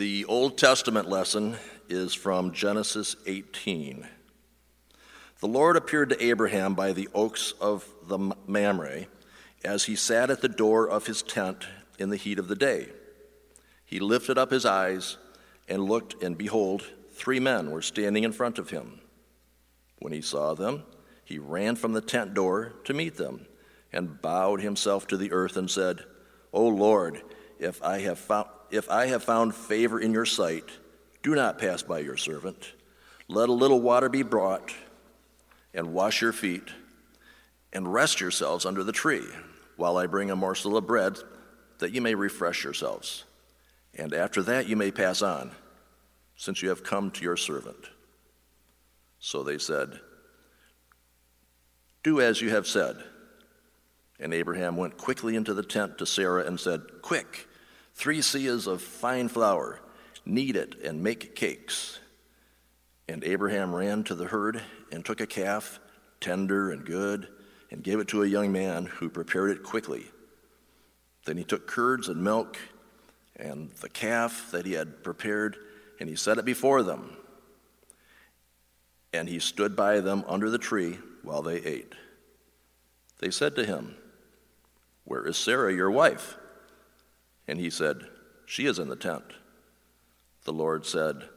The Old Testament lesson is from Genesis 18. The Lord appeared to Abraham by the oaks of the Mamre as he sat at the door of his tent in the heat of the day. He lifted up his eyes and looked, and behold, three men were standing in front of him. When he saw them, he ran from the tent door to meet them and bowed himself to the earth and said, O Lord, if I have found if I have found favor in your sight, do not pass by your servant. Let a little water be brought, and wash your feet, and rest yourselves under the tree, while I bring a morsel of bread, that you may refresh yourselves. And after that you may pass on, since you have come to your servant. So they said, Do as you have said. And Abraham went quickly into the tent to Sarah and said, Quick! Three seahs of fine flour, knead it, and make cakes. And Abraham ran to the herd and took a calf, tender and good, and gave it to a young man who prepared it quickly. Then he took curds and milk and the calf that he had prepared, and he set it before them. And he stood by them under the tree while they ate. They said to him, Where is Sarah, your wife? And he said, She is in the tent. The Lord said,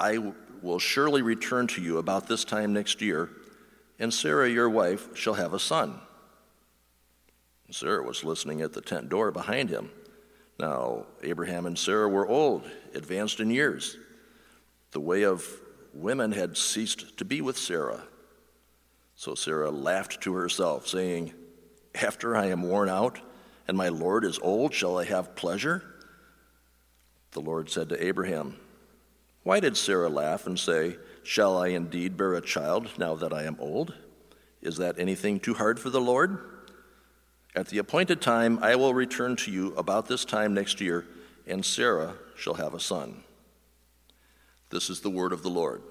I will surely return to you about this time next year, and Sarah, your wife, shall have a son. Sarah was listening at the tent door behind him. Now, Abraham and Sarah were old, advanced in years. The way of women had ceased to be with Sarah. So Sarah laughed to herself, saying, After I am worn out, and my Lord is old, shall I have pleasure? The Lord said to Abraham, Why did Sarah laugh and say, Shall I indeed bear a child now that I am old? Is that anything too hard for the Lord? At the appointed time, I will return to you about this time next year, and Sarah shall have a son. This is the word of the Lord.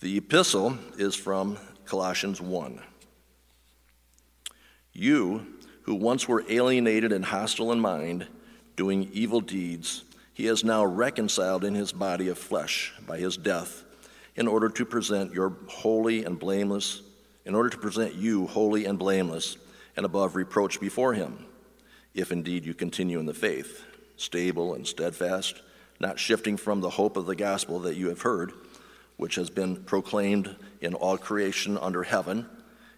The epistle is from Colossians 1. You, who once were alienated and hostile in mind, doing evil deeds, he has now reconciled in his body of flesh by his death, in order to present your holy and blameless, in order to present you holy and blameless and above reproach before him, if indeed you continue in the faith, stable and steadfast, not shifting from the hope of the gospel that you have heard, which has been proclaimed in all creation under heaven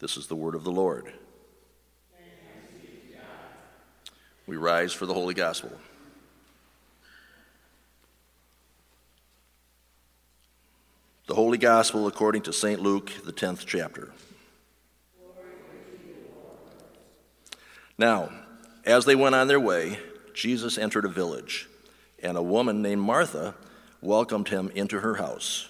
This is the word of the Lord. We rise for the Holy Gospel. The Holy Gospel according to St. Luke, the 10th chapter. Now, as they went on their way, Jesus entered a village, and a woman named Martha welcomed him into her house.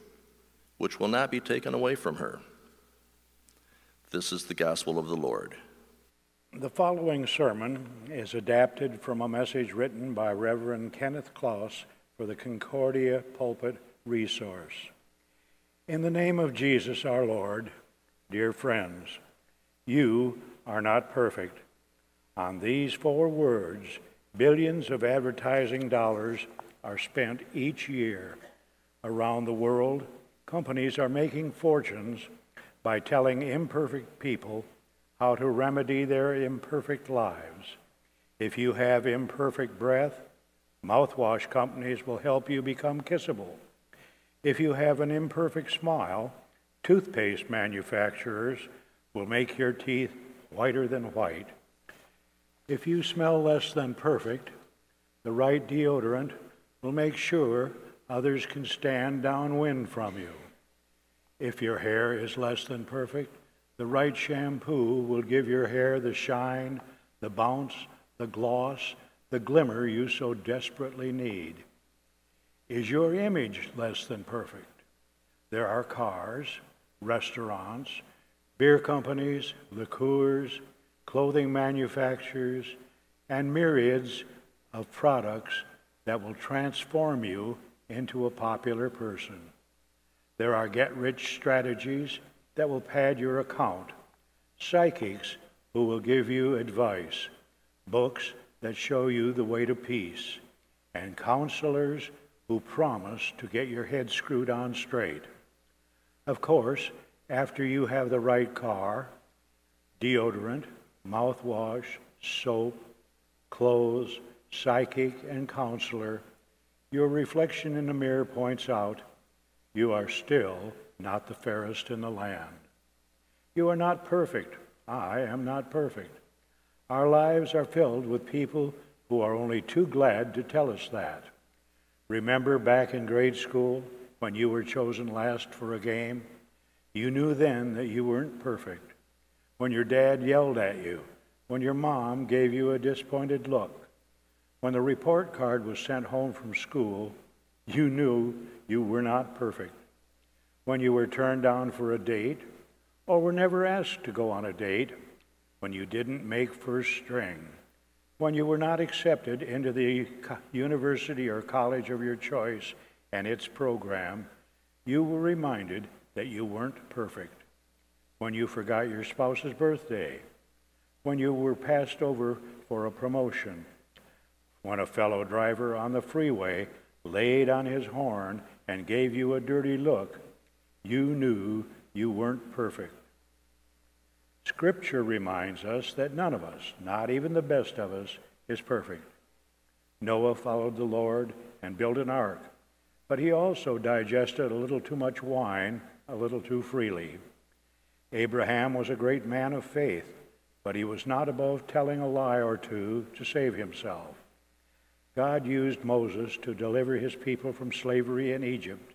which will not be taken away from her. This is the gospel of the Lord. The following sermon is adapted from a message written by Reverend Kenneth Klaus for the Concordia Pulpit Resource. In the name of Jesus our Lord, dear friends, you are not perfect. On these four words, billions of advertising dollars are spent each year. Around the world, companies are making fortunes by telling imperfect people how to remedy their imperfect lives. If you have imperfect breath, mouthwash companies will help you become kissable. If you have an imperfect smile, toothpaste manufacturers will make your teeth whiter than white. If you smell less than perfect, the right deodorant will make sure others can stand downwind from you. If your hair is less than perfect, the right shampoo will give your hair the shine, the bounce, the gloss, the glimmer you so desperately need. Is your image less than perfect? There are cars, restaurants, beer companies, liqueurs, clothing manufacturers, and myriads of products that will transform you into a popular person. There are get rich strategies that will pad your account, psychics who will give you advice, books that show you the way to peace, and counselors who promise to get your head screwed on straight. Of course, after you have the right car, deodorant, mouthwash, soap, clothes, psychic, and counselor, your reflection in the mirror points out you are still not the fairest in the land. You are not perfect. I am not perfect. Our lives are filled with people who are only too glad to tell us that. Remember back in grade school when you were chosen last for a game? You knew then that you weren't perfect. When your dad yelled at you, when your mom gave you a disappointed look, when the report card was sent home from school, you knew you were not perfect when you were turned down for a date, or were never asked to go on a date, when you didn't make first string, when you were not accepted into the university or college of your choice and its program, you were reminded that you weren't perfect. When you forgot your spouse's birthday, when you were passed over for a promotion, when a fellow driver on the freeway laid on his horn and gave you a dirty look you knew you weren't perfect. Scripture reminds us that none of us, not even the best of us, is perfect. Noah followed the Lord and built an ark, but he also digested a little too much wine a little too freely. Abraham was a great man of faith, but he was not above telling a lie or two to save himself. God used Moses to deliver his people from slavery in Egypt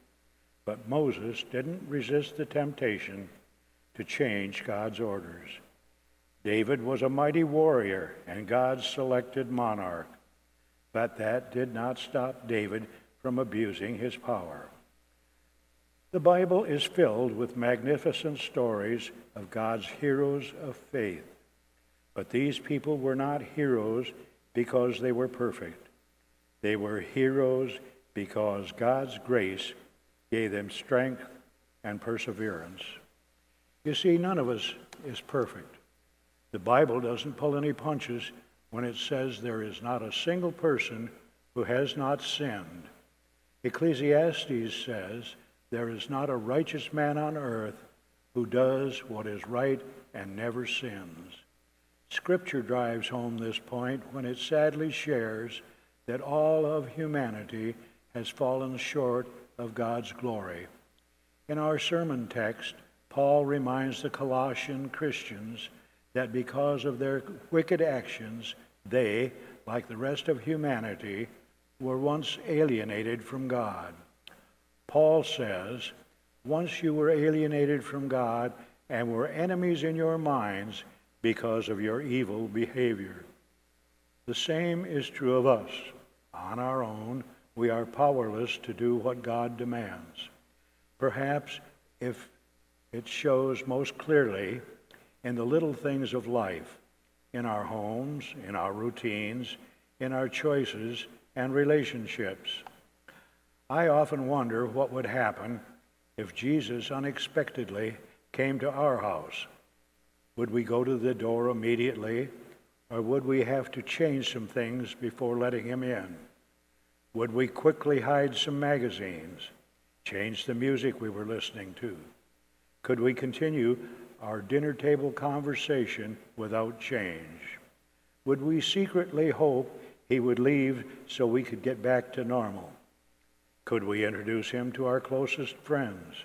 but Moses didn't resist the temptation to change God's orders. David was a mighty warrior and God's selected monarch, but that did not stop David from abusing his power. The Bible is filled with magnificent stories of God's heroes of faith, but these people were not heroes because they were perfect. They were heroes because God's grace gave them strength and perseverance. You see, none of us is perfect. The Bible doesn't pull any punches when it says there is not a single person who has not sinned. Ecclesiastes says there is not a righteous man on earth who does what is right and never sins. Scripture drives home this point when it sadly shares that all of humanity has fallen short of God's glory. In our sermon text, Paul reminds the Colossian Christians that because of their wicked actions, they, like the rest of humanity, were once alienated from God. Paul says, Once you were alienated from God and were enemies in your minds because of your evil behavior. The same is true of us. On our own, we are powerless to do what God demands. Perhaps if it shows most clearly in the little things of life, in our homes, in our routines, in our choices and relationships. I often wonder what would happen if Jesus unexpectedly came to our house. Would we go to the door immediately, or would we have to change some things before letting him in? Would we quickly hide some magazines, change the music we were listening to? Could we continue our dinner table conversation without change? Would we secretly hope he would leave so we could get back to normal? Could we introduce him to our closest friends?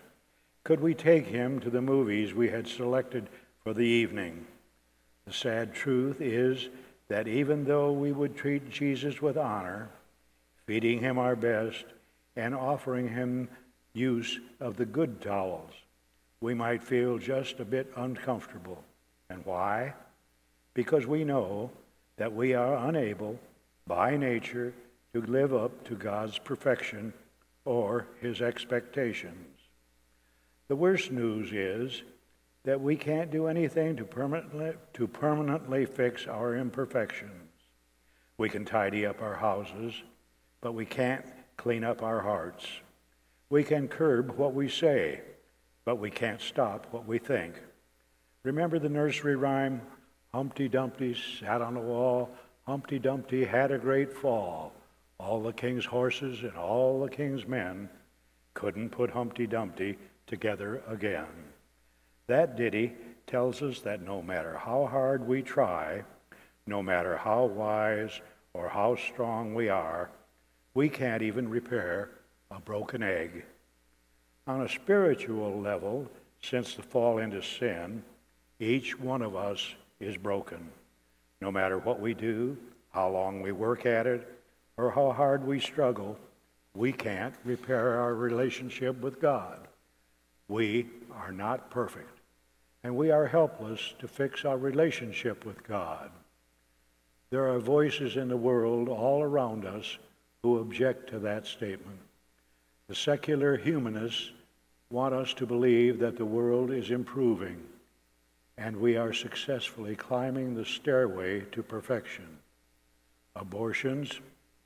Could we take him to the movies we had selected for the evening? The sad truth is that even though we would treat Jesus with honor, feeding him our best, and offering him use of the good towels, we might feel just a bit uncomfortable. And why? Because we know that we are unable, by nature, to live up to God's perfection or his expectations. The worst news is that we can't do anything to permanently, to permanently fix our imperfections. We can tidy up our houses, but we can't clean up our hearts. We can curb what we say, but we can't stop what we think. Remember the nursery rhyme, Humpty Dumpty sat on a wall, Humpty Dumpty had a great fall. All the king's horses and all the king's men couldn't put Humpty Dumpty together again. That ditty tells us that no matter how hard we try, no matter how wise or how strong we are, we can't even repair a broken egg. On a spiritual level, since the fall into sin, each one of us is broken. No matter what we do, how long we work at it, or how hard we struggle, we can't repair our relationship with God. We are not perfect, and we are helpless to fix our relationship with God. There are voices in the world all around us who object to that statement. The secular humanists want us to believe that the world is improving and we are successfully climbing the stairway to perfection. Abortions,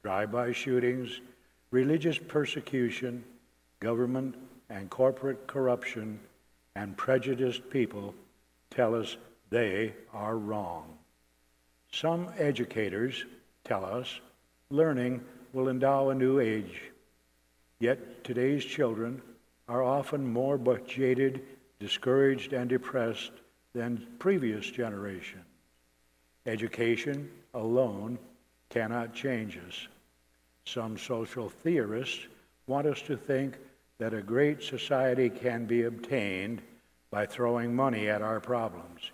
drive-by shootings, religious persecution, government and corporate corruption, and prejudiced people tell us they are wrong. Some educators tell us learning will endow a new age. Yet today's children are often more jaded, discouraged, and depressed than previous generations. Education alone cannot change us. Some social theorists want us to think that a great society can be obtained by throwing money at our problems.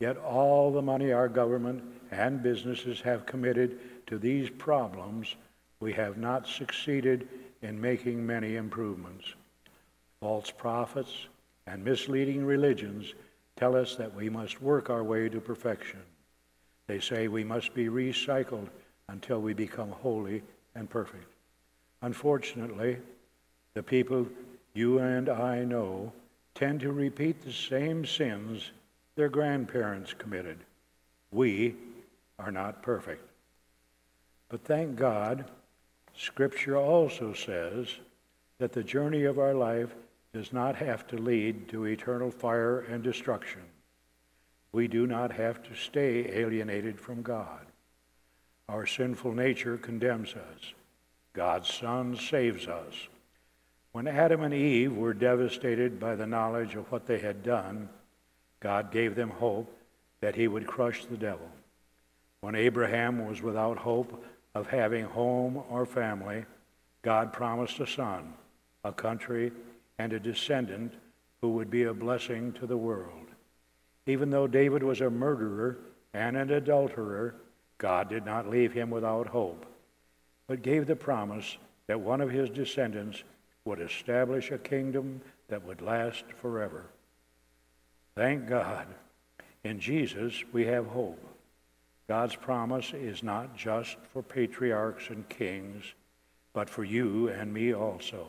Yet all the money our government and businesses have committed to these problems, we have not succeeded in making many improvements. False prophets and misleading religions tell us that we must work our way to perfection. They say we must be recycled until we become holy and perfect. Unfortunately, the people you and I know tend to repeat the same sins their grandparents committed. We are not perfect. But thank God, Scripture also says that the journey of our life does not have to lead to eternal fire and destruction. We do not have to stay alienated from God. Our sinful nature condemns us. God's Son saves us. When Adam and Eve were devastated by the knowledge of what they had done, God gave them hope that he would crush the devil. When Abraham was without hope of having home or family, God promised a son, a country, and a descendant who would be a blessing to the world. Even though David was a murderer and an adulterer, God did not leave him without hope, but gave the promise that one of his descendants would establish a kingdom that would last forever. Thank God. In Jesus, we have hope. God's promise is not just for patriarchs and kings, but for you and me also.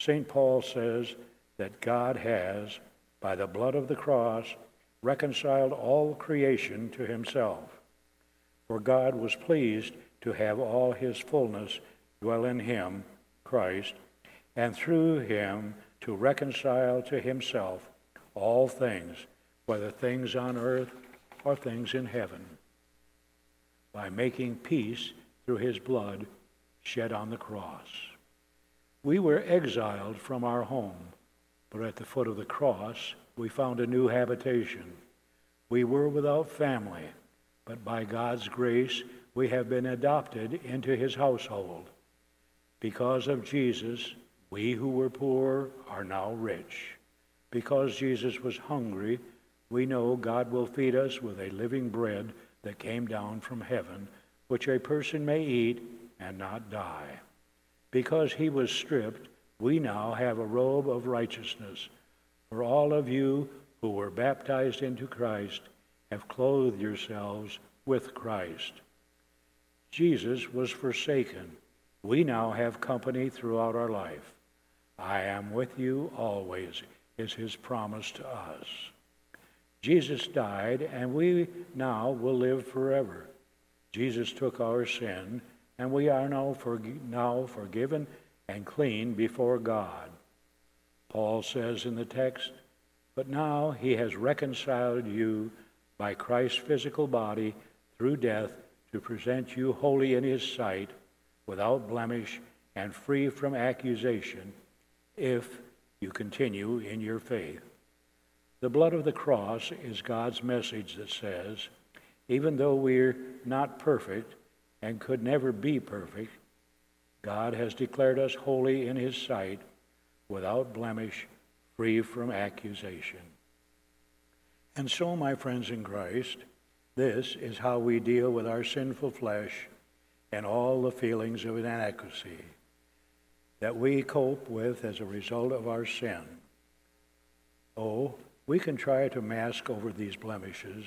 St. Paul says that God has, by the blood of the cross, reconciled all creation to himself. For God was pleased to have all his fullness dwell in him, Christ, and through him to reconcile to himself all things, whether things on earth or things in heaven, by making peace through his blood shed on the cross. We were exiled from our home, but at the foot of the cross we found a new habitation. We were without family, but by God's grace we have been adopted into his household. Because of Jesus, we who were poor are now rich. Because Jesus was hungry, we know God will feed us with a living bread that came down from heaven, which a person may eat and not die. Because he was stripped, we now have a robe of righteousness. For all of you who were baptized into Christ have clothed yourselves with Christ. Jesus was forsaken we now have company throughout our life. I am with you always, is his promise to us. Jesus died, and we now will live forever. Jesus took our sin, and we are now, now forgiven and clean before God. Paul says in the text, But now he has reconciled you by Christ's physical body through death to present you holy in his sight without blemish and free from accusation if you continue in your faith. The blood of the cross is God's message that says, even though we're not perfect and could never be perfect, God has declared us holy in His sight, without blemish, free from accusation. And so, my friends in Christ, this is how we deal with our sinful flesh and all the feelings of inadequacy that we cope with as a result of our sin. Oh, we can try to mask over these blemishes,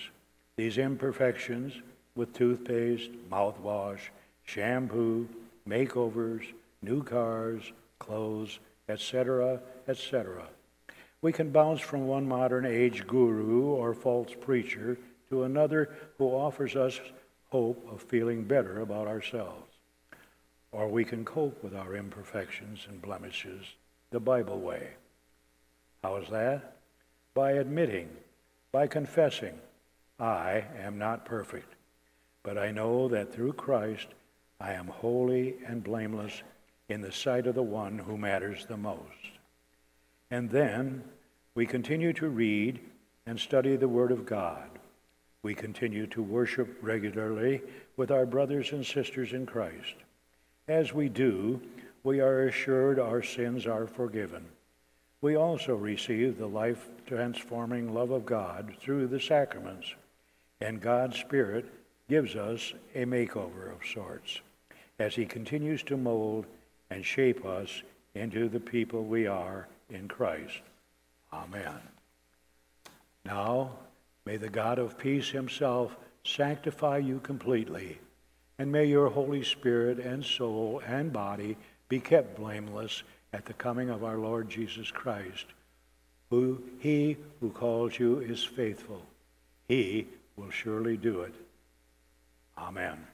these imperfections, with toothpaste, mouthwash, shampoo, makeovers, new cars, clothes, etc., etc. We can bounce from one modern age guru or false preacher to another who offers us hope of feeling better about ourselves. Or we can cope with our imperfections and blemishes the Bible way. How is that? By admitting, by confessing, I am not perfect, but I know that through Christ I am holy and blameless in the sight of the one who matters the most. And then we continue to read and study the Word of God we continue to worship regularly with our brothers and sisters in Christ. As we do, we are assured our sins are forgiven. We also receive the life transforming love of God through the sacraments, and God's Spirit gives us a makeover of sorts as He continues to mold and shape us into the people we are in Christ. Amen. Now, May the God of peace himself sanctify you completely, and may your Holy Spirit and soul and body be kept blameless at the coming of our Lord Jesus Christ. Who he who calls you is faithful. He will surely do it. Amen.